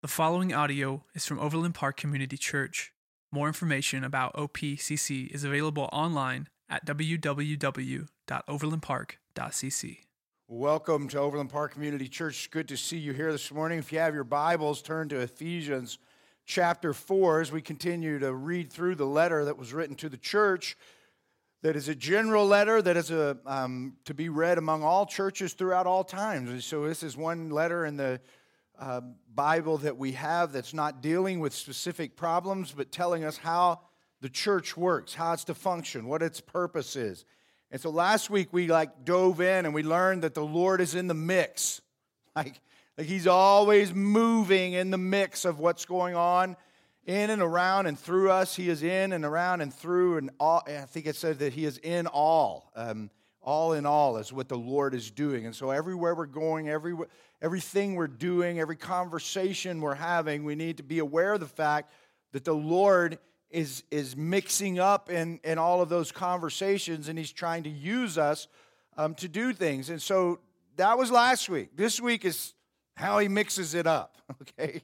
The following audio is from Overland Park Community Church. More information about OPCC is available online at www.overlandpark.cc. Welcome to Overland Park Community Church. Good to see you here this morning. If you have your Bibles, turn to Ephesians chapter 4 as we continue to read through the letter that was written to the church. That is a general letter that is a, um, to be read among all churches throughout all times. So, this is one letter in the uh, Bible that we have that's not dealing with specific problems, but telling us how the church works, how it's to function, what its purpose is. And so last week we like dove in and we learned that the Lord is in the mix. Like, like he's always moving in the mix of what's going on in and around and through us. He is in and around and through and all. I think it said that he is in all. Um, all in all is what the Lord is doing. And so everywhere we're going, every, everything we're doing, every conversation we're having, we need to be aware of the fact that the Lord is, is mixing up in, in all of those conversations and He's trying to use us um, to do things. And so that was last week. This week is how He mixes it up, okay?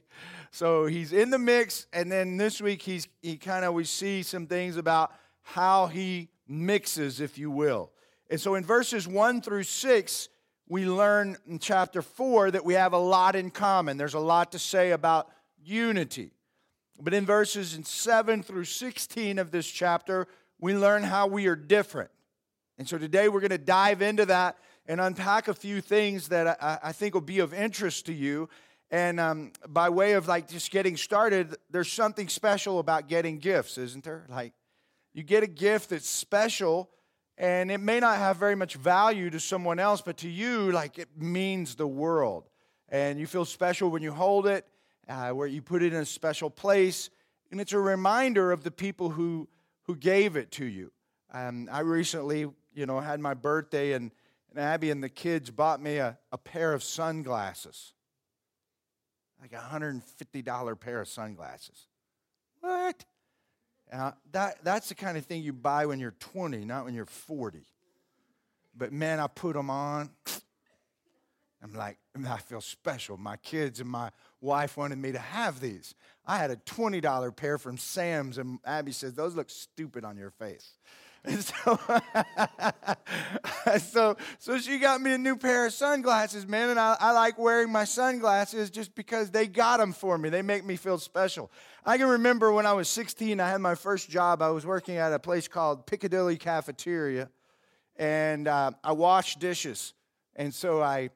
So He's in the mix, and then this week He's, He kind of, we see some things about how He mixes, if you will. And so in verses 1 through 6, we learn in chapter 4 that we have a lot in common. There's a lot to say about unity. But in verses 7 through 16 of this chapter, we learn how we are different. And so today we're going to dive into that and unpack a few things that I, I think will be of interest to you. And um, by way of like just getting started, there's something special about getting gifts, isn't there? Like you get a gift that's special and it may not have very much value to someone else, but to you, like it means the world. And you feel special when you hold it, uh, where you put it in a special place. And it's a reminder of the people who, who gave it to you. Um, I recently, you know, had my birthday, and, and Abby and the kids bought me a, a pair of sunglasses. Like a $150 pair of sunglasses. What? That, that's the kind of thing you buy when you're 20, not when you're 40. But man, I put them on. I'm like, I feel special. My kids and my wife wanted me to have these. I had a $20 pair from Sam's, and Abby says, Those look stupid on your face. And so, so, so she got me a new pair of sunglasses, man. And I, I like wearing my sunglasses just because they got them for me. They make me feel special. I can remember when I was 16, I had my first job. I was working at a place called Piccadilly Cafeteria, and uh, I washed dishes. And so I,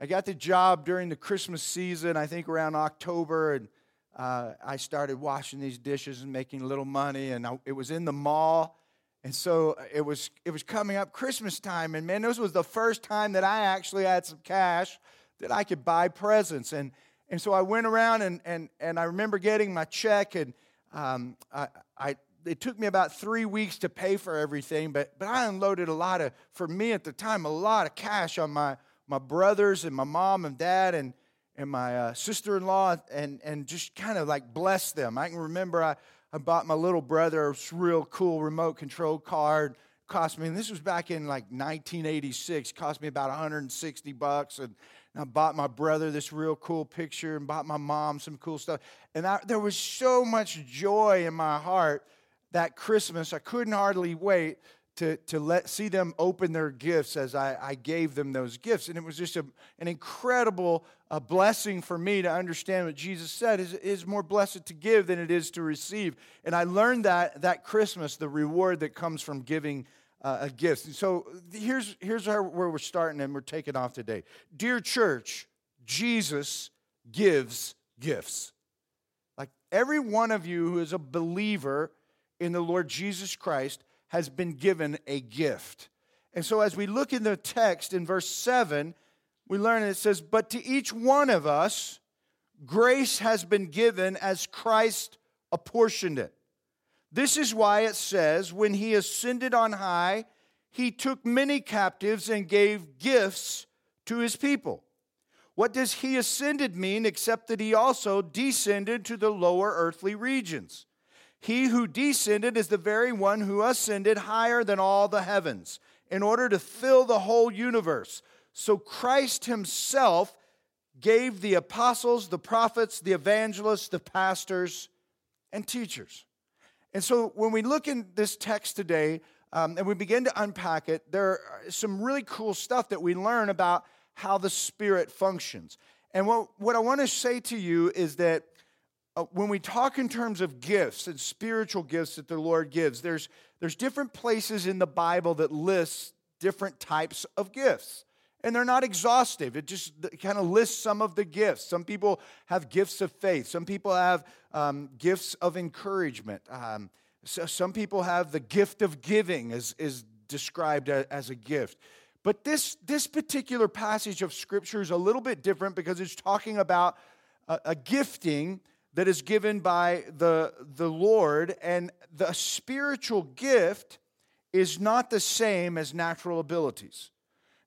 I got the job during the Christmas season, I think around October, and uh, I started washing these dishes and making a little money. And I, it was in the mall and so uh, it was, it was coming up Christmas time, and man, this was the first time that I actually had some cash that I could buy presents. And, and so I went around, and, and, and I remember getting my check, and um, I, I, it took me about three weeks to pay for everything, but, but I unloaded a lot of, for me at the time, a lot of cash on my, my brothers and my mom and dad and, and my uh, sister in law, and, and just kind of like bless them. I can remember I, I bought my little brother a real cool remote control car. Cost me, and this was back in like 1986, cost me about 160 bucks. And I bought my brother this real cool picture and bought my mom some cool stuff. And I, there was so much joy in my heart that Christmas. I couldn't hardly wait to, to let see them open their gifts as I, I gave them those gifts. And it was just a, an incredible a blessing for me to understand what Jesus said is, is more blessed to give than it is to receive. And I learned that that Christmas, the reward that comes from giving uh, a gift. And so here's, here's where we're starting and we're taking off today. Dear church, Jesus gives gifts. Like every one of you who is a believer in the Lord Jesus Christ has been given a gift. And so as we look in the text in verse 7, we learn it says, But to each one of us, grace has been given as Christ apportioned it. This is why it says, When he ascended on high, he took many captives and gave gifts to his people. What does he ascended mean except that he also descended to the lower earthly regions? He who descended is the very one who ascended higher than all the heavens in order to fill the whole universe. So Christ himself gave the apostles, the prophets, the evangelists, the pastors, and teachers. And so when we look in this text today um, and we begin to unpack it, there are some really cool stuff that we learn about how the Spirit functions. And what, what I want to say to you is that uh, when we talk in terms of gifts and spiritual gifts that the Lord gives, there's, there's different places in the Bible that lists different types of gifts. And they're not exhaustive. It just kind of lists some of the gifts. Some people have gifts of faith. Some people have um, gifts of encouragement. Um, so some people have the gift of giving, as is described as a gift. But this, this particular passage of Scripture is a little bit different because it's talking about a, a gifting that is given by the, the Lord, and the spiritual gift is not the same as natural abilities.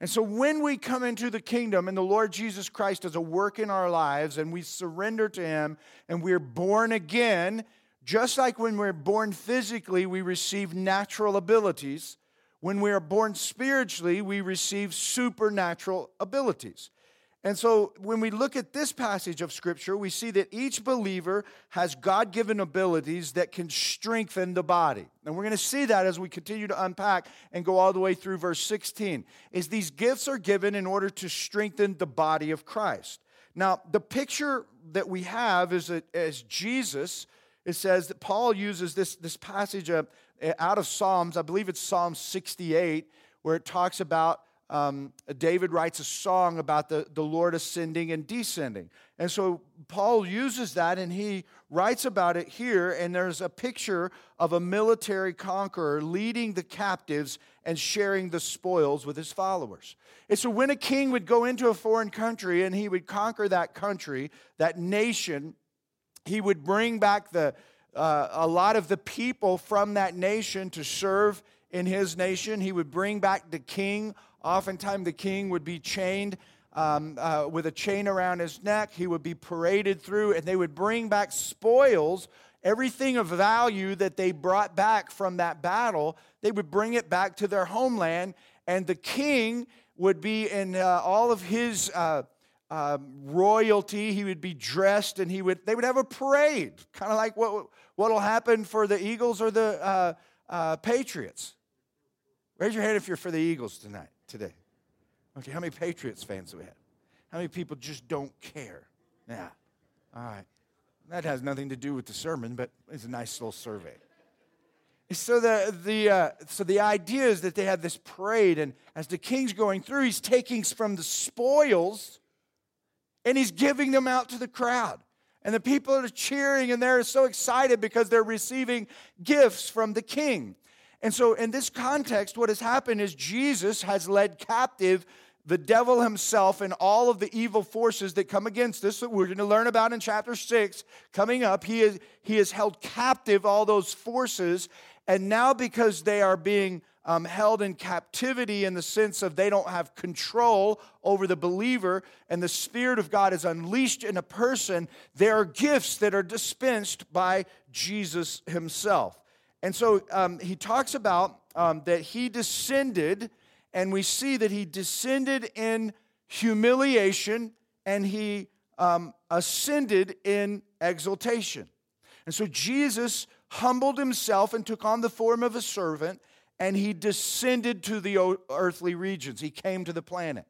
And so when we come into the kingdom and the Lord Jesus Christ does a work in our lives and we surrender to Him and we're born again, just like when we're born physically, we receive natural abilities. When we are born spiritually, we receive supernatural abilities. And so when we look at this passage of Scripture, we see that each believer has God given abilities that can strengthen the body. And we're going to see that as we continue to unpack and go all the way through verse 16. Is these gifts are given in order to strengthen the body of Christ. Now, the picture that we have is that as Jesus, it says that Paul uses this, this passage uh, out of Psalms, I believe it's Psalm 68, where it talks about um, David writes a song about the, the Lord ascending and descending. And so Paul uses that and he writes about it here. And there's a picture of a military conqueror leading the captives and sharing the spoils with his followers. And so when a king would go into a foreign country and he would conquer that country, that nation, he would bring back the, uh, a lot of the people from that nation to serve in his nation. He would bring back the king Oftentimes, the king would be chained um, uh, with a chain around his neck. He would be paraded through, and they would bring back spoils, everything of value that they brought back from that battle. They would bring it back to their homeland, and the king would be in uh, all of his. Uh, uh, royalty. He would be dressed, and he would. They would have a parade, kind of like what what will happen for the Eagles or the uh, uh, Patriots. Raise your hand if you're for the Eagles tonight today? Okay, how many Patriots fans do we have? How many people just don't care? Yeah. All right. That has nothing to do with the sermon, but it's a nice little survey. So the, the, uh, so the idea is that they have this parade, and as the king's going through, he's taking from the spoils and he's giving them out to the crowd. And the people are cheering and they're so excited because they're receiving gifts from the king. And so, in this context, what has happened is Jesus has led captive the devil himself and all of the evil forces that come against us that we're going to learn about in chapter 6 coming up. He, is, he has held captive all those forces. And now, because they are being um, held in captivity in the sense of they don't have control over the believer and the Spirit of God is unleashed in a person, there are gifts that are dispensed by Jesus himself. And so um, he talks about um, that he descended, and we see that he descended in humiliation and he um, ascended in exaltation. And so Jesus humbled himself and took on the form of a servant, and he descended to the earthly regions. He came to the planet.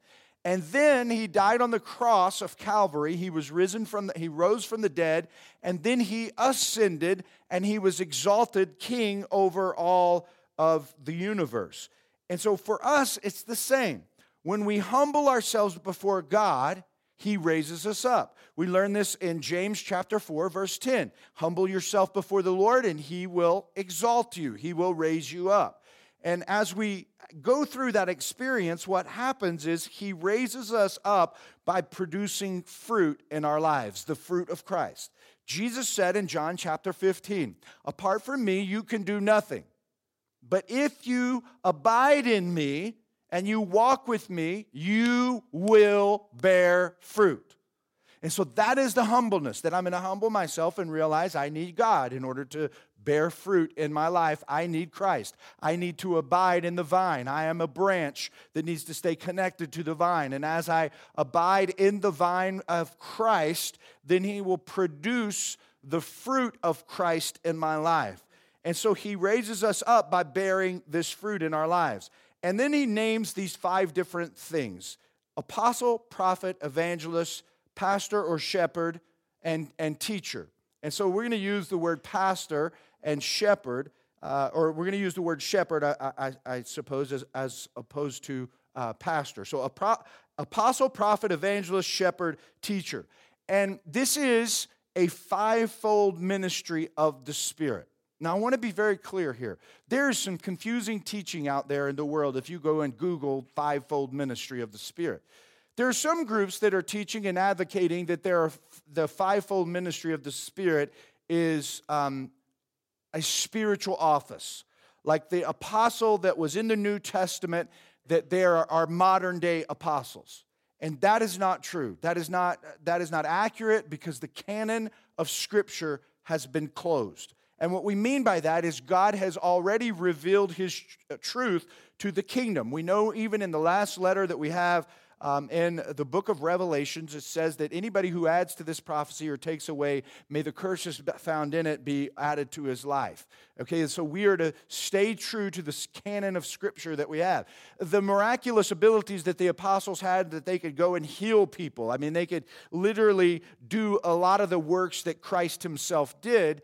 And then he died on the cross of Calvary. He was risen from the, he rose from the dead, and then he ascended and he was exalted king over all of the universe. And so for us, it's the same. When we humble ourselves before God, he raises us up. We learn this in James chapter 4 verse 10. Humble yourself before the Lord and he will exalt you. He will raise you up. And as we go through that experience, what happens is He raises us up by producing fruit in our lives, the fruit of Christ. Jesus said in John chapter 15, Apart from me, you can do nothing. But if you abide in me and you walk with me, you will bear fruit. And so that is the humbleness that I'm going to humble myself and realize I need God in order to bear fruit in my life, I need Christ. I need to abide in the vine. I am a branch that needs to stay connected to the vine. And as I abide in the vine of Christ, then He will produce the fruit of Christ in my life. And so He raises us up by bearing this fruit in our lives. And then He names these five different things apostle, prophet, evangelist, pastor or shepherd, and, and teacher. And so we're going to use the word pastor and shepherd, uh, or we're going to use the word shepherd, I, I, I suppose, as, as opposed to uh, pastor. So pro- apostle, prophet, evangelist, shepherd, teacher. And this is a fivefold ministry of the Spirit. Now, I want to be very clear here. There is some confusing teaching out there in the world if you go and Google fivefold ministry of the Spirit. There are some groups that are teaching and advocating that there are, the fivefold ministry of the Spirit is um, a spiritual office. Like the apostle that was in the New Testament, that there are modern day apostles. And that is not true. That is not, that is not accurate because the canon of Scripture has been closed. And what we mean by that is God has already revealed his truth to the kingdom. We know even in the last letter that we have um, in the book of Revelations, it says that anybody who adds to this prophecy or takes away, may the curses found in it be added to his life. Okay, so we are to stay true to the canon of scripture that we have. The miraculous abilities that the apostles had that they could go and heal people. I mean, they could literally do a lot of the works that Christ himself did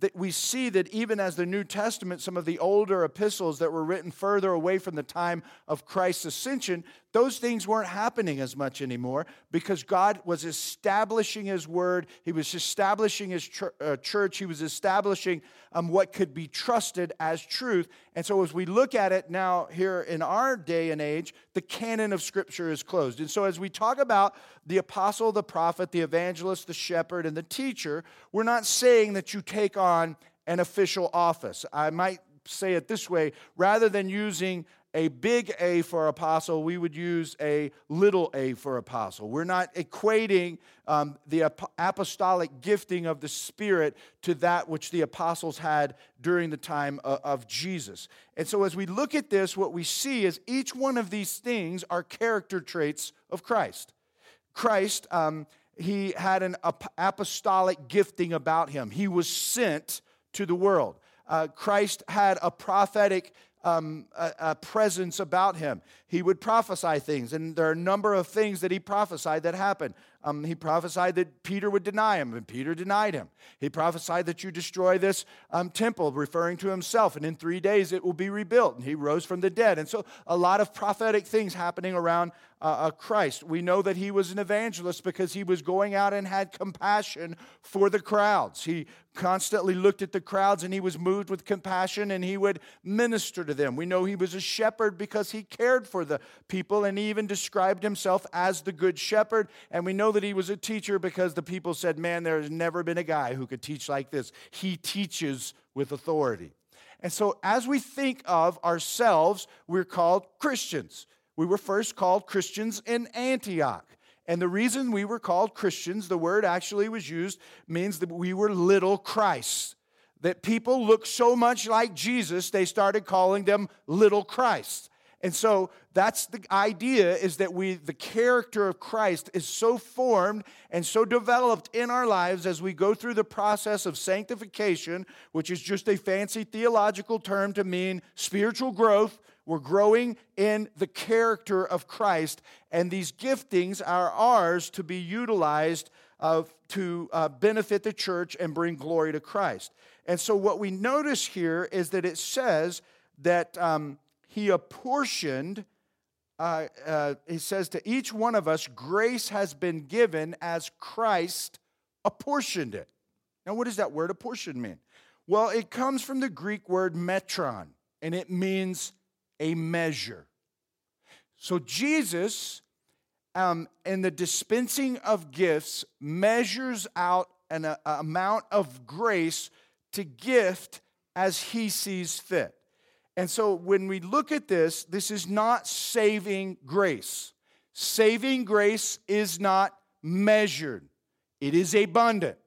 that we see that even as the New Testament, some of the older epistles that were written further away from the time of Christ's ascension, those things weren't happening as much anymore because God was establishing His word. He was establishing His uh, church. He was establishing um, what could be trusted as truth. And so, as we look at it now here in our day and age, the canon of Scripture is closed. And so, as we talk about the apostle, the prophet, the evangelist, the shepherd, and the teacher, we're not saying that you take on an official office. I might say it this way rather than using a big A for apostle, we would use a little a for apostle. We're not equating um, the ap- apostolic gifting of the Spirit to that which the apostles had during the time of, of Jesus. And so, as we look at this, what we see is each one of these things are character traits of Christ. Christ, um, he had an apostolic gifting about him, he was sent to the world. Uh, Christ had a prophetic um, a, a, presence about him. He would prophesy things, and there are a number of things that he prophesied that happened. Um, he prophesied that Peter would deny him, and Peter denied him. He prophesied that you destroy this um, temple, referring to himself, and in three days it will be rebuilt. And he rose from the dead. And so, a lot of prophetic things happening around uh, uh, Christ. We know that he was an evangelist because he was going out and had compassion for the crowds. He constantly looked at the crowds and he was moved with compassion and he would minister to them. We know he was a shepherd because he cared for the people and he even described himself as the good shepherd. And we know that he was a teacher because the people said, Man, there's never been a guy who could teach like this. He teaches with authority. And so, as we think of ourselves, we're called Christians. We were first called Christians in Antioch. And the reason we were called Christians, the word actually was used, means that we were little Christ. That people looked so much like Jesus, they started calling them little Christ. And so that's the idea is that we the character of Christ is so formed and so developed in our lives as we go through the process of sanctification, which is just a fancy theological term to mean spiritual growth. We're growing in the character of Christ, and these giftings are ours to be utilized uh, to uh, benefit the church and bring glory to Christ. And so, what we notice here is that it says that um, he apportioned, uh, uh, he says to each one of us, grace has been given as Christ apportioned it. Now, what does that word apportion mean? Well, it comes from the Greek word metron, and it means a measure. So, Jesus, um, in the dispensing of gifts, measures out an amount of grace to gift as he sees fit. And so when we look at this, this is not saving grace. Saving grace is not measured, it is abundant.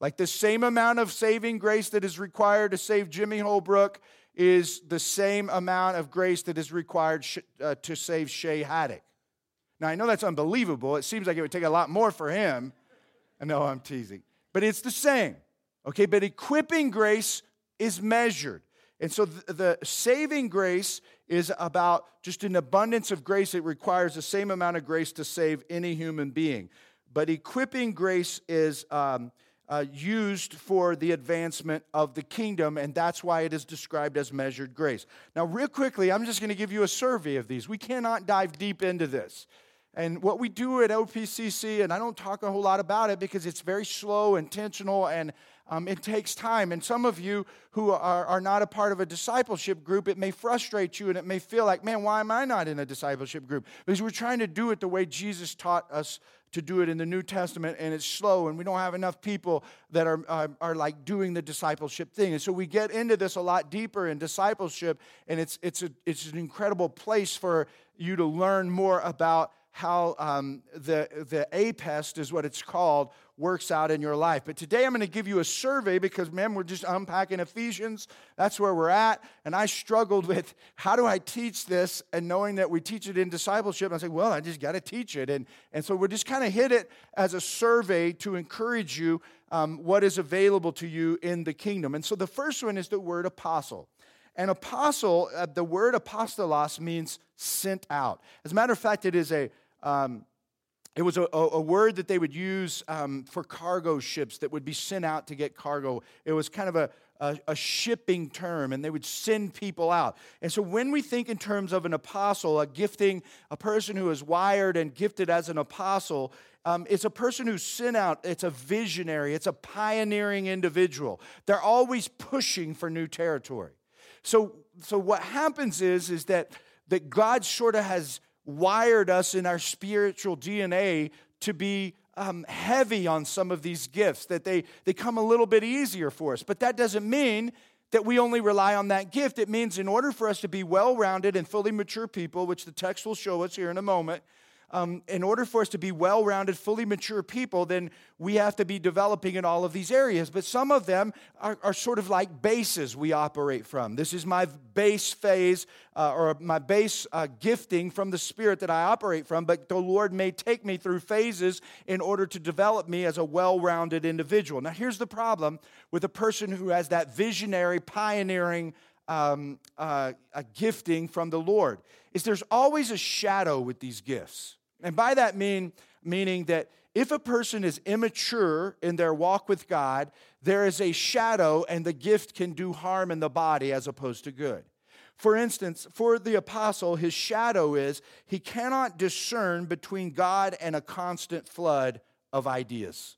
Like the same amount of saving grace that is required to save Jimmy Holbrook is the same amount of grace that is required uh, to save Shay Haddock. Now, I know that's unbelievable. It seems like it would take a lot more for him. I know I'm teasing. But it's the same. Okay, but equipping grace is measured. And so the, saving grace is about just an abundance of grace. It requires the same amount of grace to save any human being. But equipping grace is um, uh, used for the advancement of the kingdom, and that's why it is described as measured grace. Now, real quickly, I'm just going to give you a survey of these. We cannot dive deep into this. And what we do at OPCC, and I don't talk a whole lot about it because it's very slow, intentional, and um, it takes time. And some of you who are, are not a part of a discipleship group, it may frustrate you and it may feel like, man, why am I not in a discipleship group? Because we're trying to do it the way Jesus taught us to do it in the New Testament, and it's slow, and we don't have enough people that are, are, are, like doing the discipleship thing. And so we get into this a lot deeper in discipleship, and it's, it's, a, it's an incredible place for you to learn more about how um, the, the APEST is what it's called works out in your life. But today I'm going to give you a survey because, man, we're just unpacking Ephesians. That's where we're at. And I struggled with how do I teach this and knowing that we teach it in discipleship. I say, well, I just got to teach it. And, and so we're just kind of hit it as a survey to encourage you um, what is available to you in the kingdom. And so the first one is the word apostle. An apostle, uh, the word apostolos means sent out. As a matter of fact, it is a um, it was a, a, word that they would use um, for cargo ships that would be sent out to get cargo. It was kind of a, a, a, shipping term, and they would send people out. And so, when we think in terms of an apostle, a gifting, a person who is wired and gifted as an apostle, um, it's a person who's sent out. It's a visionary, it's a pioneering individual. They're always pushing for new territory. So, so what happens is, is that, that God sort of has wired us in our spiritual DNA to be um, heavy on some of these gifts, that they, they come a little bit easier for us. But that doesn't mean that we only rely on that gift. It means in order for us to be well rounded and fully mature people, which the text will show us here in a moment, um, in order for us to be well rounded, fully mature people, then we have to be developing in all of these areas. But some of them are, are sort of like bases we operate from. This is my base phase uh, or my base uh, gifting from the Spirit that I operate from. But the Lord may take me through phases in order to develop me as a well rounded individual. Now, here's the problem with a person who has that visionary, pioneering, um, uh, a gifting from the Lord is there's always a shadow with these gifts. And by that mean meaning that if a person is immature in their walk with God, there is a shadow and the gift can do harm in the body as opposed to good. For instance, for the apostle, his shadow is he cannot discern between God and a constant flood of ideas.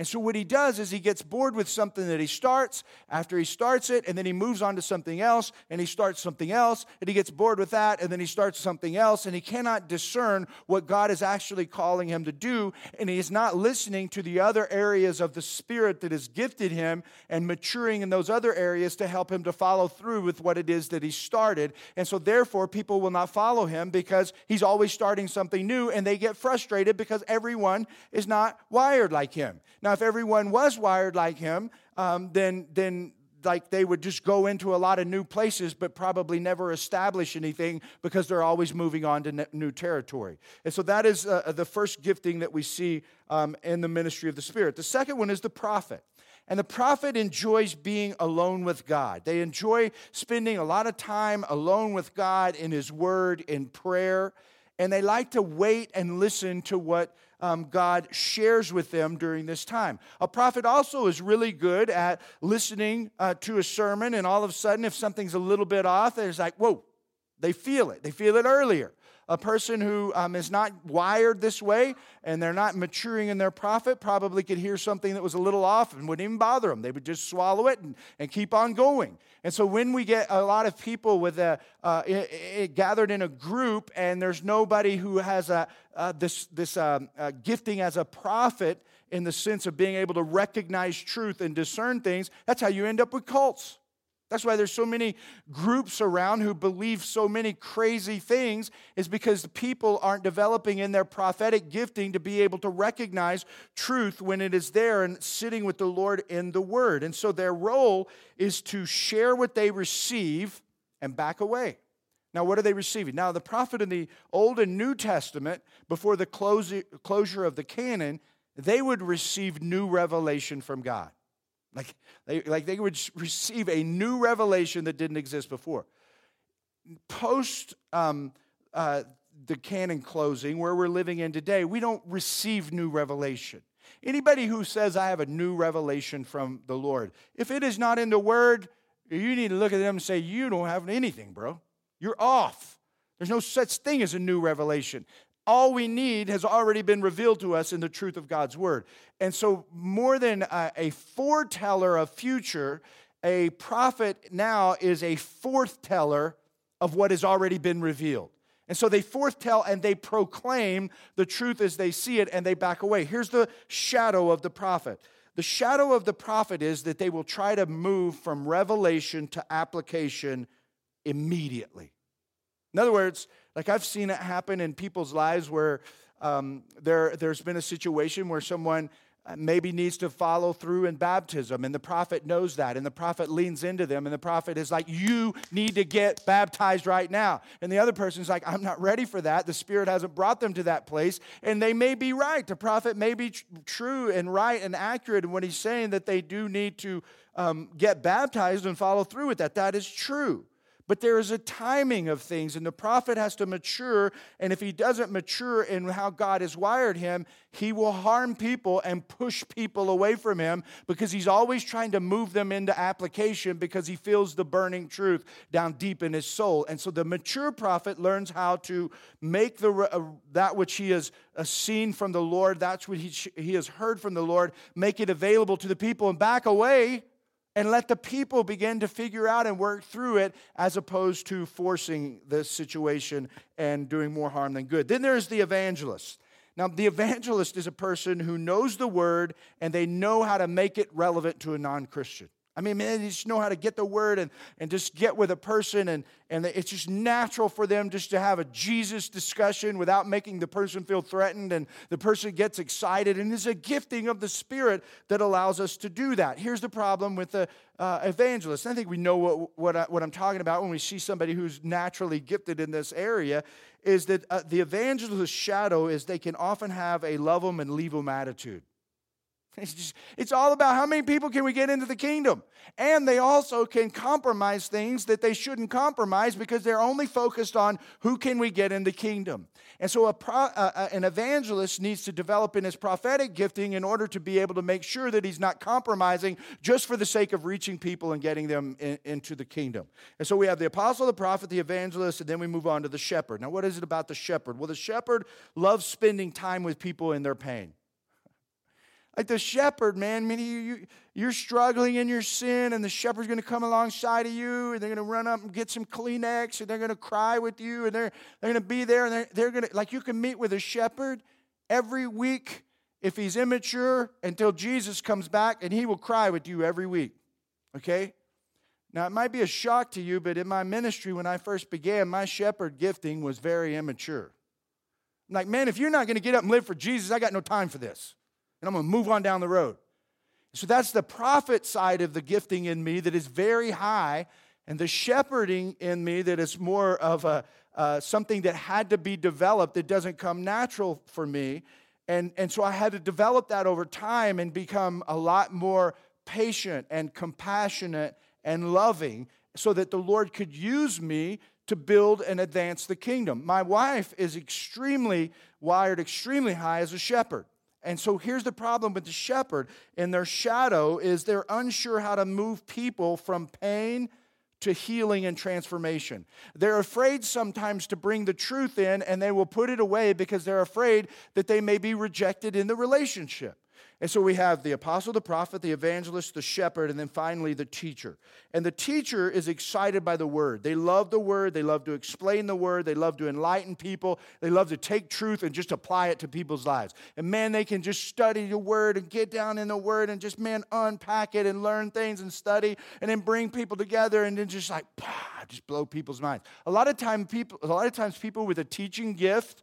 And so what he does is he gets bored with something that he starts after he starts it, and then he moves on to something else, and he starts something else, and he gets bored with that, and then he starts something else, and he cannot discern what God is actually calling him to do, and he is not listening to the other areas of the Spirit that has gifted him and maturing in those other areas to help him to follow through with what it is that he started. And so therefore, people will not follow him because he's always starting something new, and they get frustrated because everyone is not wired like him. Now, now, if everyone was wired like him, um, then, then like they would just go into a lot of new places but probably never establish anything because they're always moving on to new territory. And so that is uh, the first gifting that we see um, in the ministry of the spirit. The second one is the prophet. And the prophet enjoys being alone with God. They enjoy spending a lot of time alone with God in His Word, in prayer, and they like to wait and listen to what um, God shares with them during this time. A prophet also is really good at listening uh, to a sermon, and all of a sudden, if something's a little bit off, it's like, whoa, they feel it. They feel it earlier. A person who um, is not wired this way and they're not maturing in their prophet probably could hear something that was a little off and wouldn't even bother them. They would just swallow it and, and keep on going. And so when we get a lot of people with a, uh, it, it gathered in a group and there's nobody who has a, uh, this, this um, uh, gifting as a prophet in the sense of being able to recognize truth and discern things, that's how you end up with cults. That's why there's so many groups around who believe so many crazy things, is because people aren't developing in their prophetic gifting to be able to recognize truth when it is there and sitting with the Lord in the Word. And so their role is to share what they receive and back away. Now, what are they receiving? Now, the prophet in the Old and New Testament, before the closure of the canon, they would receive new revelation from God. Like they, like they would receive a new revelation that didn't exist before. Post um, uh, the canon closing, where we're living in today, we don't receive new revelation. Anybody who says, I have a new revelation from the Lord, if it is not in the Word, you need to look at them and say, You don't have anything, bro. You're off. There's no such thing as a new revelation all we need has already been revealed to us in the truth of God's word. And so, more than a, a foreteller of future, a prophet now is a forthteller of what has already been revealed. And so they forthtell and they proclaim the truth as they see it and they back away. Here's the shadow of the prophet. The shadow of the prophet is that they will try to move from revelation to application immediately. In other words, like I've seen it happen in people's lives where um, there, there's been a situation where someone uh, maybe needs to follow through in baptism, and the prophet knows that, and the prophet leans into them, and the prophet is like, You need to get baptized right now. And the other person's like, I'm not ready for that. The Spirit hasn't brought them to that place, and they may be right. The prophet may be tr- true and right and accurate when he's saying that they do need to um, get baptized and follow through with that. That is true. But there is a timing of things, and the prophet has to mature. And if he doesn't mature in how God has wired him, he will harm people and push people away from him because he's always trying to move them into application because he feels the burning truth down deep in his soul. And so the mature prophet learns how to make the, uh, that which he has uh, seen from the Lord, that's what he, he has heard from the Lord, make it available to the people and back away and let the people begin to figure out and work through it as opposed to forcing the situation and doing more harm than good. Then there's the evangelist. Now, the evangelist is a person who knows the word and they know how to make it relevant to a non Christian. I mean, man, they just know how to get the word and, and just get with a person, and, and it's just natural for them just to have a Jesus discussion without making the person feel threatened, and the person gets excited. And it's a gifting of the Spirit that allows us to do that. Here's the problem with the uh, evangelist. I think we know what, what, I, what I'm talking about when we see somebody who's naturally gifted in this area, is that uh, the evangelist's shadow is they can often have a love them and leave them attitude. It's, just, it's all about how many people can we get into the kingdom. And they also can compromise things that they shouldn't compromise because they're only focused on who can we get in the kingdom. And so a pro, uh, an evangelist needs to develop in his prophetic gifting in order to be able to make sure that he's not compromising just for the sake of reaching people and getting them in, into the kingdom. And so we have the apostle, the prophet, the evangelist, and then we move on to the shepherd. Now, what is it about the shepherd? Well, the shepherd loves spending time with people in their pain. Like the shepherd, man, many you, you're struggling in your sin, and the shepherd's to come alongside of you, and they're to run up and get some Kleenex, and they're to cry with you, and they're, they're to be there, and they're, they're to, like you can meet with a shepherd every week if he's immature until Jesus comes back, and he will cry with you every week. Okay? Now, it might be a shock to you, but in my ministry, when I first began, my shepherd gifting was very immature. I'm like, man, if you're not going to get up and live for Jesus, I got no time for this and I'm going to move on down the road. So that's the prophet side of the gifting in me that is very high, and the shepherding in me that is more of a uh, something that had to be developed that doesn't come natural for me. And, and so I had to develop that over time and become a lot more patient and compassionate and loving so that the Lord could use me to build and advance the kingdom. My wife is extremely wired extremely high as a shepherd. And so here's the problem with the shepherd in their shadow is they're unsure how to move people from pain to healing and transformation. They're afraid sometimes to bring the truth in and they will put it away because they're afraid that they may be rejected in the relationship. And so we have the apostle, the prophet, the evangelist, the shepherd, and then finally the teacher. And the teacher is excited by the word. They love the word. They love to explain the word. They love to enlighten people. They love to take truth and just apply it to people's lives. And man, they can just study the word and get down in the word and just, man, unpack it and learn things and study and then bring people together and then just like, just blow people's minds. A lot of time people, a lot of times people with a teaching gift,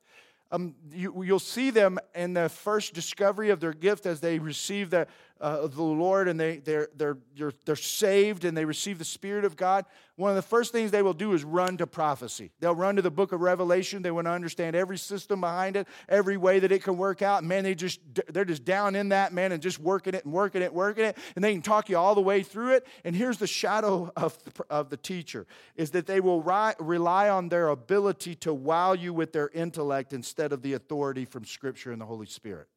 um, you, will see them in the first discovery of their gift as they receive the, uh, the Lord and they, they're, they're, they're saved and they receive the Spirit of God, one of the first things they will do is run to prophecy. They'll run to the book of Revelation. They want to understand every system behind it, every way that it can work out. Man, they just, they're just down in that, man, and just working it and working it, working it. And they can talk you all the way through it. And here's the shadow of the, of the teacher is that they will ri- rely on their ability to wow you with their intellect instead of the authority from Scripture and the Holy Spirit.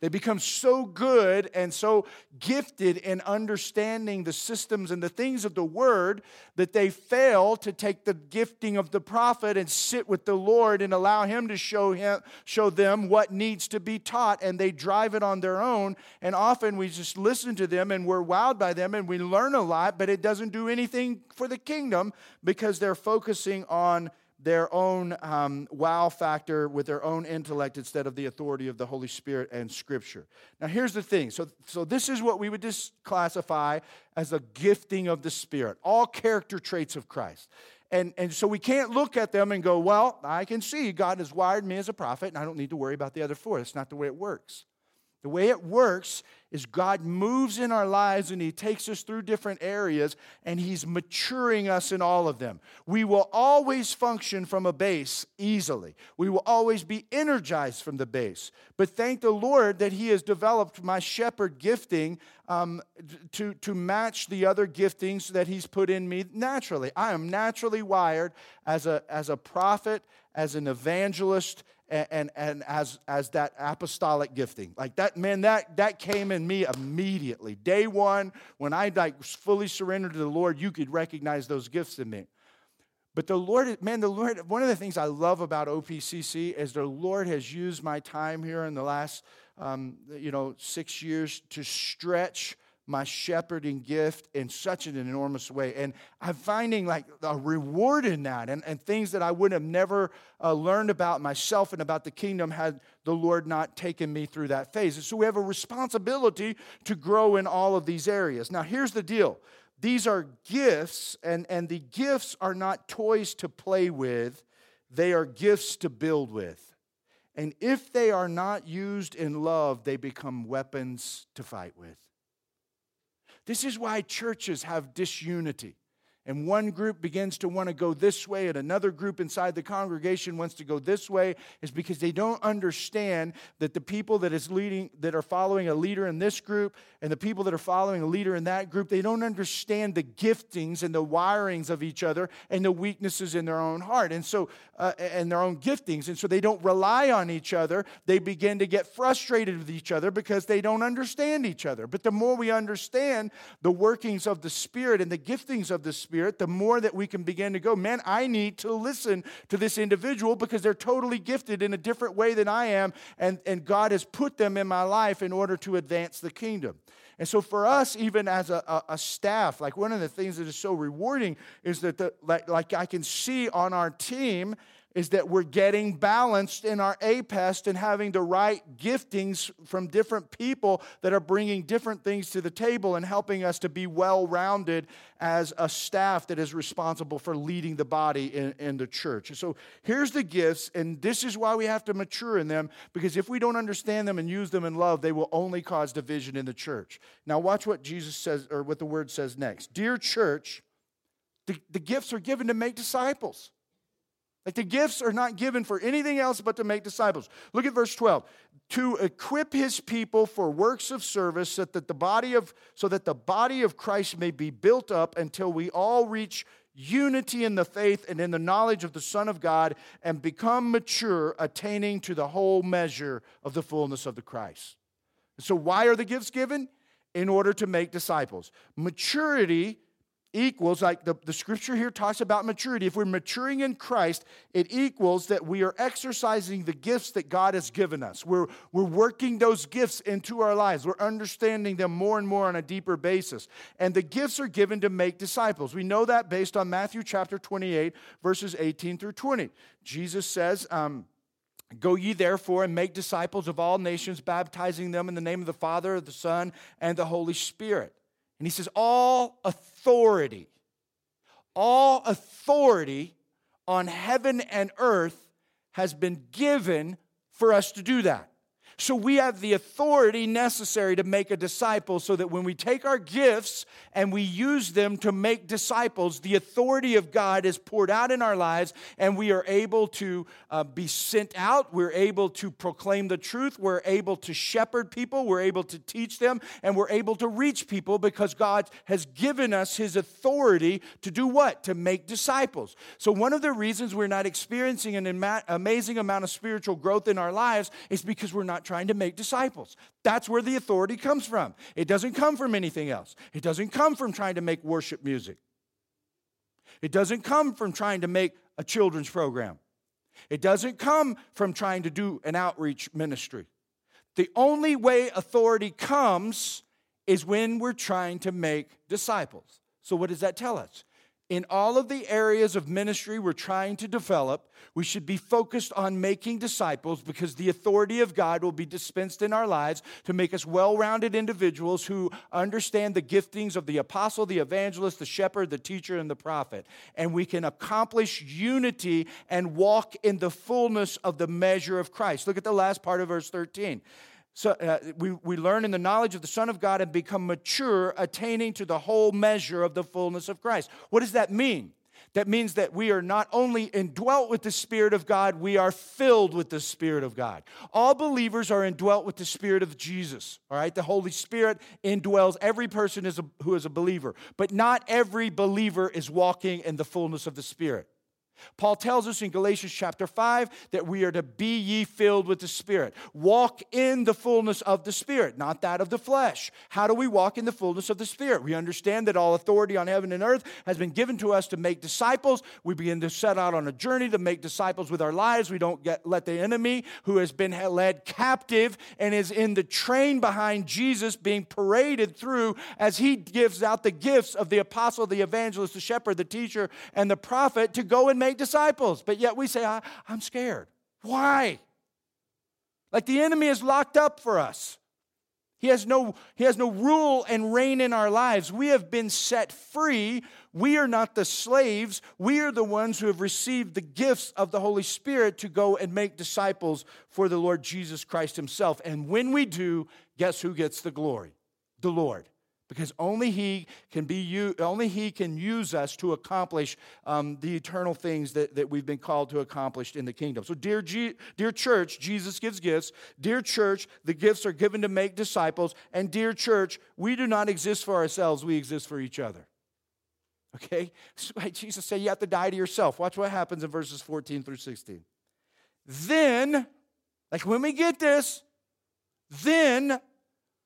They become so good and so gifted in understanding the systems and the things of the word that they fail to take the gifting of the prophet and sit with the Lord and allow him to show him show them what needs to be taught. And they drive it on their own. And often we just listen to them and we're wowed by them and we learn a lot but it doesn't do anything for the kingdom because they're focusing on their own um, wow factor with their own intellect instead of the authority of the Holy Spirit and Scripture. Now, here's the thing. So, so this is what we would just classify as a gifting of the Spirit, all character traits of Christ. And, and so we can't look at them and go, well, I can see God has wired me as a prophet, and I don't need to worry about the other four. That's not the way it works. The way it works is God moves in our lives and He takes us through different areas and He's maturing us in all of them. We will always function from a base easily. We will always be energized from the base. But thank the Lord that He has developed my shepherd gifting um, to, to match the other giftings that He's put in me naturally. I am naturally wired as a, as a prophet, as an evangelist, and, and, and, as, as that apostolic gifting. Like that, man, that, that came in me immediately. Day one, when I like fully surrendered to the Lord, you could recognize those gifts in me. But the Lord, man, the Lord, one of the things I love about OPCC is the Lord has used my time here in the last, um, you know, six years to stretch my shepherding gift in such an enormous way. And I'm finding like a reward in that and, and things that I would have never uh, learned about myself and about the kingdom had the Lord not taken me through that phase. And so we have a responsibility to grow in all of these areas. Now, here's the deal these are gifts, and, and the gifts are not toys to play with, they are gifts to build with. And if they are not used in love, they become weapons to fight with. This is why churches have disunity and one group begins to want to go this way and another group inside the congregation wants to go this way is because they don't understand that the people that is leading that are following a leader in this group and the people that are following a leader in that group they don't understand the giftings and the wirings of each other and the weaknesses in their own heart. And so uh, and their own giftings. And so they don't rely on each other. They begin to get frustrated with each other because they don't understand each other. But the more we understand the workings of the spirit and the giftings of the spirit Spirit, the more that we can begin to go, man, I need to listen to this individual because they're totally gifted in a different way than I am, and, and God has put them in my life in order to advance the kingdom. And so, for us, even as a, a, a, staff, like one of the things that is so rewarding is that, the, like, like I can see on our team is that we're getting balanced in our APEST and having the right giftings from different people that are bringing different things to the table and helping us to be well rounded as a staff that is responsible for leading the body in, in the church. So here's the gifts, and this is why we have to mature in them because if we don't understand them and use them in love, they will only cause division in the church. Now, watch what Jesus says, or what the word says next. Dear church, the, the gifts are given to make disciples. Like the gifts are not given for anything else but to make disciples. Look at verse 12. To equip his people for works of service so that the body of so that the body of Christ may be built up until we all reach unity in the faith and in the knowledge of the Son of God and become mature, attaining to the whole measure of the fullness of the Christ. So why are the gifts given? In order to make disciples. Maturity equals, like the, the scripture here talks about maturity. If we're maturing in Christ, it equals that we are exercising the gifts that God has given us. We're, we're working those gifts into our lives. We're understanding them more and more on a deeper basis. And the gifts are given to make disciples. We know that based on Matthew chapter 28, verses 18 through 20. Jesus says, um, Go ye therefore and make disciples of all nations, baptizing them in the name of the Father, the Son, and the Holy Spirit. And he says, All authority, all authority on heaven and earth has been given for us to do that. So we have the authority necessary to make a disciple so that when we take our gifts and we use them to make disciples, the authority of God is poured out in our lives and we are able to uh, be sent out. We're able to proclaim the truth. We're able to shepherd people. We're able to teach them and we're able to reach people because God has given us His authority to do what? To make disciples. So one of the reasons we're not experiencing an amazing amount of spiritual growth in our lives is because we're not trying to make disciples. That's where the authority comes from. It doesn't come from anything else. It doesn't come from trying to make worship music. It doesn't come from trying to make a children's program. It doesn't come from trying to do an outreach ministry. The only way authority comes is when we're trying to make disciples. So, what does that tell us? In all of the areas of ministry we're trying to develop, we should be focused on making disciples because the authority of God will be dispensed in our lives to make us well rounded individuals who understand the giftings of the apostle, the evangelist, the shepherd, the teacher, and the prophet. And we can accomplish unity and walk in the fullness of the measure of Christ. Look at the last part of verse 13. So uh, we, we learn in the knowledge of the Son of God and become mature, attaining to the whole measure of the fullness of Christ. What does that mean? That means that we are not only indwelt with the Spirit of God, we are filled with the Spirit of God. All believers are indwelt with the Spirit of Jesus, all right? The Holy Spirit indwells every person is a, who is a believer, but not every believer is walking in the fullness of the Spirit. Paul tells us in Galatians chapter 5 that we are to be ye filled with the Spirit. Walk in the fullness of the Spirit, not that of the flesh. How do we walk in the fullness of the Spirit? We understand that all authority on heaven and earth has been given to us to make disciples. We begin to set out on a journey to make disciples with our lives. We don't get, let the enemy, who has been led captive and is in the train behind Jesus, being paraded through as he gives out the gifts of the apostle, the evangelist, the shepherd, the teacher, and the prophet to go and make disciples. But yet we say, I, am scared. Why? Like the enemy is locked up for us. He has, no, he has no rule and reign in our lives. We have been set free. We are not the slaves. We are the ones who have received the gifts of the Holy Spirit to go and make disciples for the Lord Jesus Christ Himself. And when we do, guess who gets the glory? The Lord because only he can be only he can use us to accomplish um, the eternal things that, that we've been called to accomplish in the kingdom. So dear, G, dear church jesus gives gifts. Dear church the gifts are given to make disciples. And dear church we do not exist for ourselves. We exist for each other. Okay? Jesus said you have to die to yourself. Watch what happens in verses 14 through 16 then like when we get this then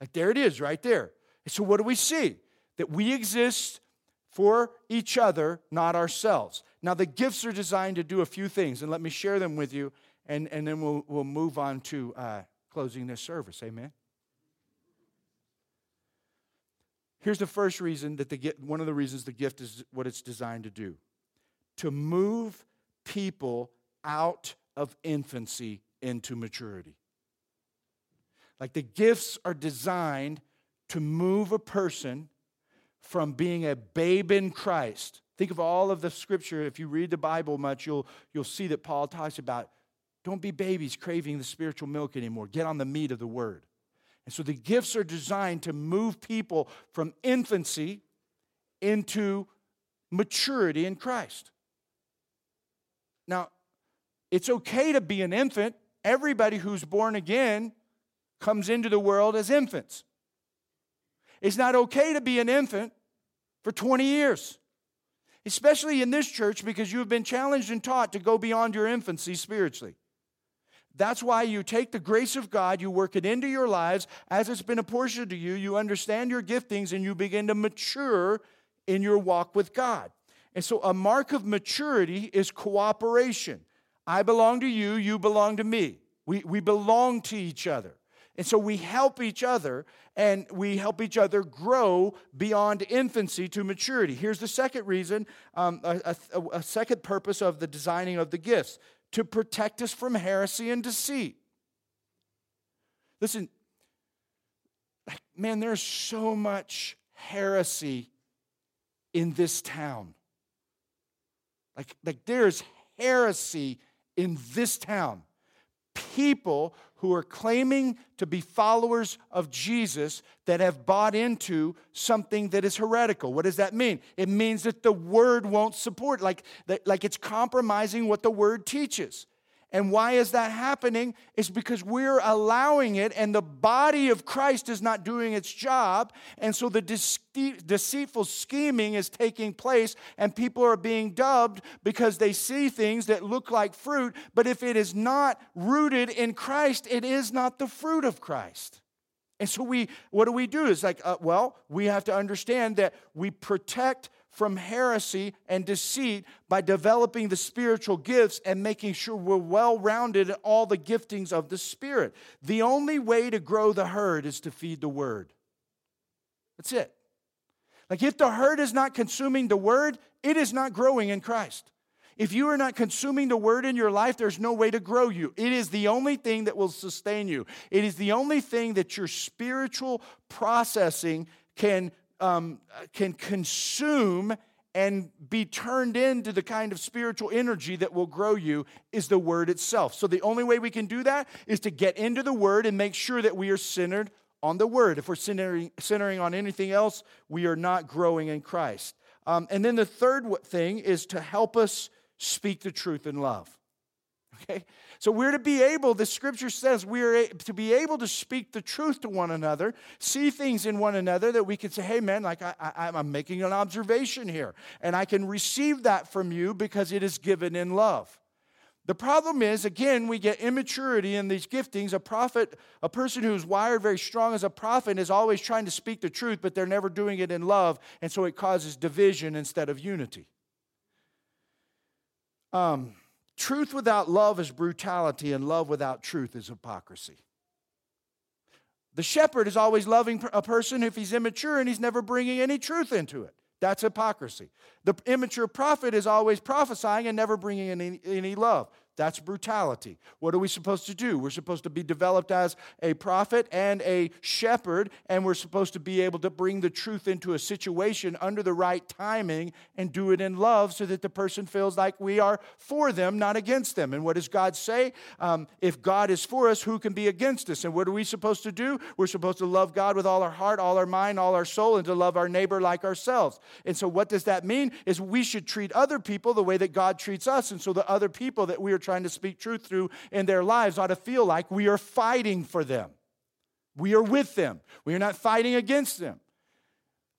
Like there it is right there. So, what do we see? That we exist for each other, not ourselves. Now, the gifts are designed to do a few things, and let me share them with you, and, and then we'll, we'll move on to uh, closing this service. Amen. Here's the first reason that the one of the reasons the gift is what it's designed to do to move people out of infancy into maturity. Like the gifts are designed to move a person from being a babe in Christ. Think of all of the scripture. If you read the Bible much, you'll, you'll see that Paul talks about don't be babies craving the spiritual milk anymore. Get on the meat of the word. And so the gifts are designed to move people from infancy into maturity in Christ. Now, it's okay to be an infant. Everybody who's born again comes into the world as infants. It's not okay to be an infant for 20 years, especially in this church because you have been challenged and taught to go beyond your infancy spiritually. That's why you take the grace of God, you work it into your lives as it's been apportioned to you, you understand your giftings, and you begin to mature in your walk with God. And so, a mark of maturity is cooperation. I belong to you, you belong to me. We, we belong to each other. And so we help each other and we help each other grow beyond infancy to maturity. Here's the second reason, um, a, a, a second purpose of the designing of the gifts to protect us from heresy and deceit. Listen, man, there's so much heresy in this town. Like, like there's heresy in this town. People who are claiming to be followers of Jesus that have bought into something that is heretical. What does that mean? It means that the word won't support, like, like it's compromising what the word teaches. And why is that happening? It's because we're allowing it, and the body of Christ is not doing its job. And so the deceitful scheming is taking place, and people are being dubbed because they see things that look like fruit. But if it is not rooted in Christ, it is not the fruit of Christ. And so we, what do we do? It's like, uh, well, we have to understand that we protect from heresy and deceit by developing the spiritual gifts and making sure we're well rounded in all the giftings of the Spirit. The only way to grow the herd is to feed the word. That's it. Like if the herd is not consuming the word, it is not growing in Christ. If you are not consuming the word in your life, there's no way to grow you. It is the only thing that will sustain you. It is the only thing that your spiritual processing can um, can consume and be turned into the kind of spiritual energy that will grow you is the word itself. So the only way we can do that is to get into the word and make sure that we are centered on the word. If we're centering, centering on anything else, we are not growing in Christ. Um, and then the third thing is to help us speak the truth in love. Okay? So we're to be able, the scripture says, we're to be able to speak the truth to one another, see things in one another that we can say, hey, man, like I, I, I'm making an observation here. And I can receive that from you because it is given in love. The problem is, again, we get immaturity in these giftings. A prophet, a person who's wired very strong as a prophet, is always trying to speak the truth, but they're never doing it in love. And so it causes division instead of unity. Um, Truth without love is brutality, and love without truth is hypocrisy. The shepherd is always loving a person if he's immature and he's never bringing any truth into it. That's hypocrisy. The immature prophet is always prophesying and never bringing any, any love. That's brutality. What are we supposed to do? We're supposed to be developed as a prophet and a shepherd, and we're supposed to be able to bring the truth into a situation under the right timing and do it in love so that the person feels like we are for them, not against them. And what does God say? Um, if God is for us, who can be against us? And what are we supposed to do? We're supposed to love God with all our heart, all our mind, all our soul, and to love our neighbor like ourselves. And so, what does that mean? Is we should treat other people the way that God treats us. And so, the other people that we are trying to speak truth through in their lives ought to feel like we are fighting for them. We are with them. We are not fighting against them.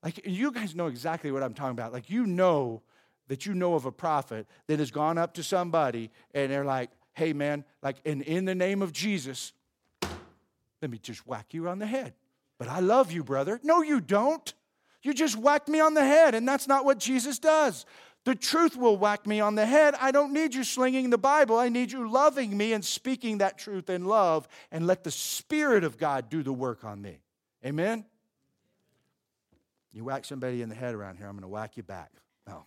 Like, you guys know exactly what I'm talking about. Like, you know that you know of a prophet that has gone up to somebody and they're like, hey, man, like, and in the name of Jesus, let me just whack you on the head. But I love you, brother. No, you don't. You just whacked me on the head, and that's not what Jesus does. The truth will whack me on the head. I don't need you slinging the Bible. I need you loving me and speaking that truth in love and let the Spirit of God do the work on me. Amen? You whack somebody in the head around here, I'm going to whack you back. No.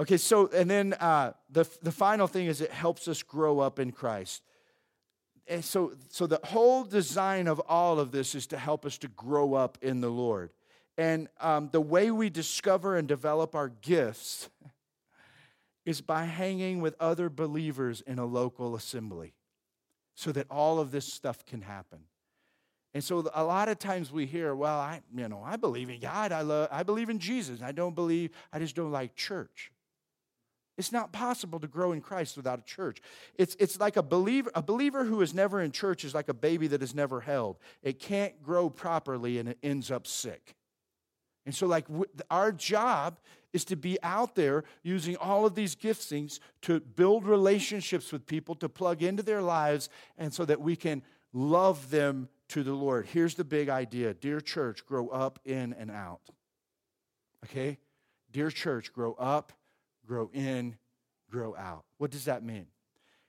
Okay, so, and then uh, the, the final thing is it helps us grow up in Christ. And so, so the whole design of all of this is to help us to grow up in the Lord. And um, the way we discover and develop our gifts is by hanging with other believers in a local assembly so that all of this stuff can happen. And so a lot of times we hear, well, I, you know, I believe in God. I, love, I believe in Jesus. I don't believe, I just don't like church. It's not possible to grow in Christ without a church. It's, it's like a believer, a believer who is never in church is like a baby that is never held. It can't grow properly and it ends up sick. And so, like, our job is to be out there using all of these giftings to build relationships with people, to plug into their lives, and so that we can love them to the Lord. Here's the big idea Dear church, grow up in and out. Okay? Dear church, grow up, grow in, grow out. What does that mean?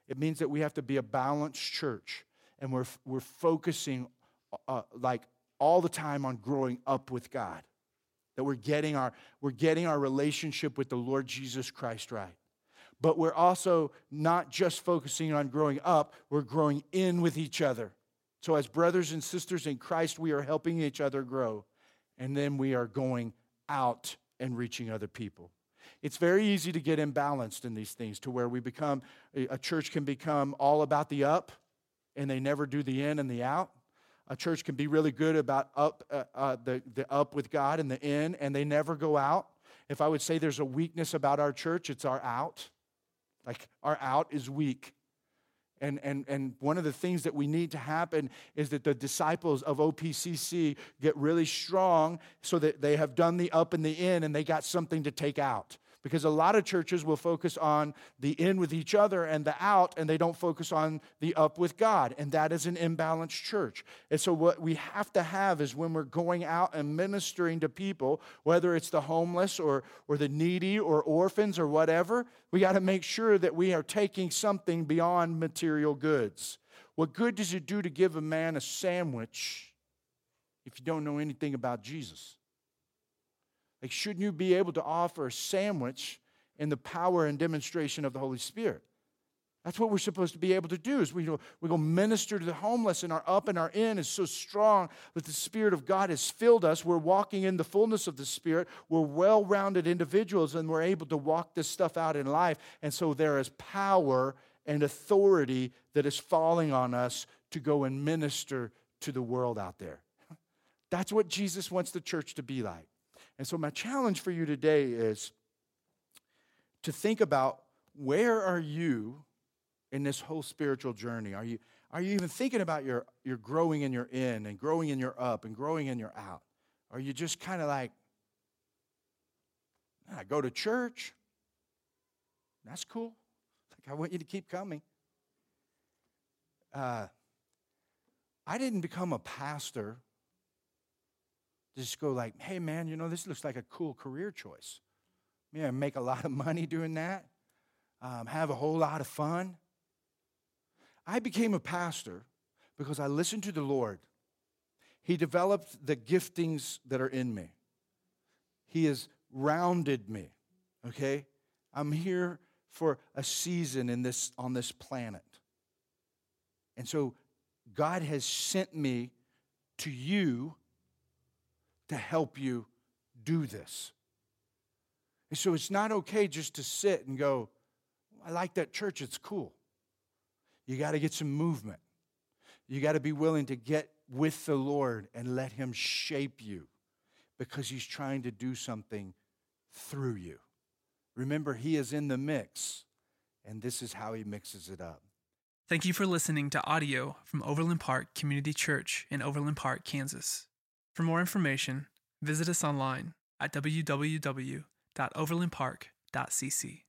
It means that we have to be a balanced church and we're, we're focusing uh, like all the time on growing up with God. That we're getting, our, we're getting our relationship with the Lord Jesus Christ right. But we're also not just focusing on growing up, we're growing in with each other. So, as brothers and sisters in Christ, we are helping each other grow, and then we are going out and reaching other people. It's very easy to get imbalanced in these things to where we become, a church can become all about the up, and they never do the in and the out. A church can be really good about up, uh, uh, the, the up with God and the in, and they never go out. If I would say there's a weakness about our church, it's our out. Like our out is weak. And, and, and one of the things that we need to happen is that the disciples of OPCC get really strong so that they have done the up and the in and they got something to take out. Because a lot of churches will focus on the in with each other and the out, and they don't focus on the up with God. And that is an imbalanced church. And so, what we have to have is when we're going out and ministering to people, whether it's the homeless or, or the needy or orphans or whatever, we got to make sure that we are taking something beyond material goods. What good does it do to give a man a sandwich if you don't know anything about Jesus? Like, shouldn't you be able to offer a sandwich in the power and demonstration of the Holy Spirit? That's what we're supposed to be able to do is we go, we go minister to the homeless and our up and our in is so strong that the Spirit of God has filled us. We're walking in the fullness of the Spirit. We're well-rounded individuals and we're able to walk this stuff out in life. And so there is power and authority that is falling on us to go and minister to the world out there. That's what Jesus wants the church to be like. And so, my challenge for you today is to think about where are you in this whole spiritual journey? Are you, are you even thinking about your, your growing in your in and growing in your up and growing in your out? Are you just kind of like, I go to church? That's cool. Like, I want you to keep coming. Uh, I didn't become a pastor just go like, hey man, you know, this looks like a cool career choice. Yeah, make a lot of money doing that, um, have a whole lot of fun. I became a pastor because I listened to the Lord. He developed the giftings that are in me. He has rounded me. Okay? I'm here for a season in this on this planet. And so God has sent me to you to help you do this. And so it's not okay just to sit and go, I like that church, it's cool. You got to get some movement. You got to be willing to get with the Lord and let Him shape you because He's trying to do something through you. Remember, He is in the mix, and this is how He mixes it up. Thank you for listening to audio from Overland Park Community Church in Overland Park, Kansas. For more information, visit us online at www.overlandpark.cc.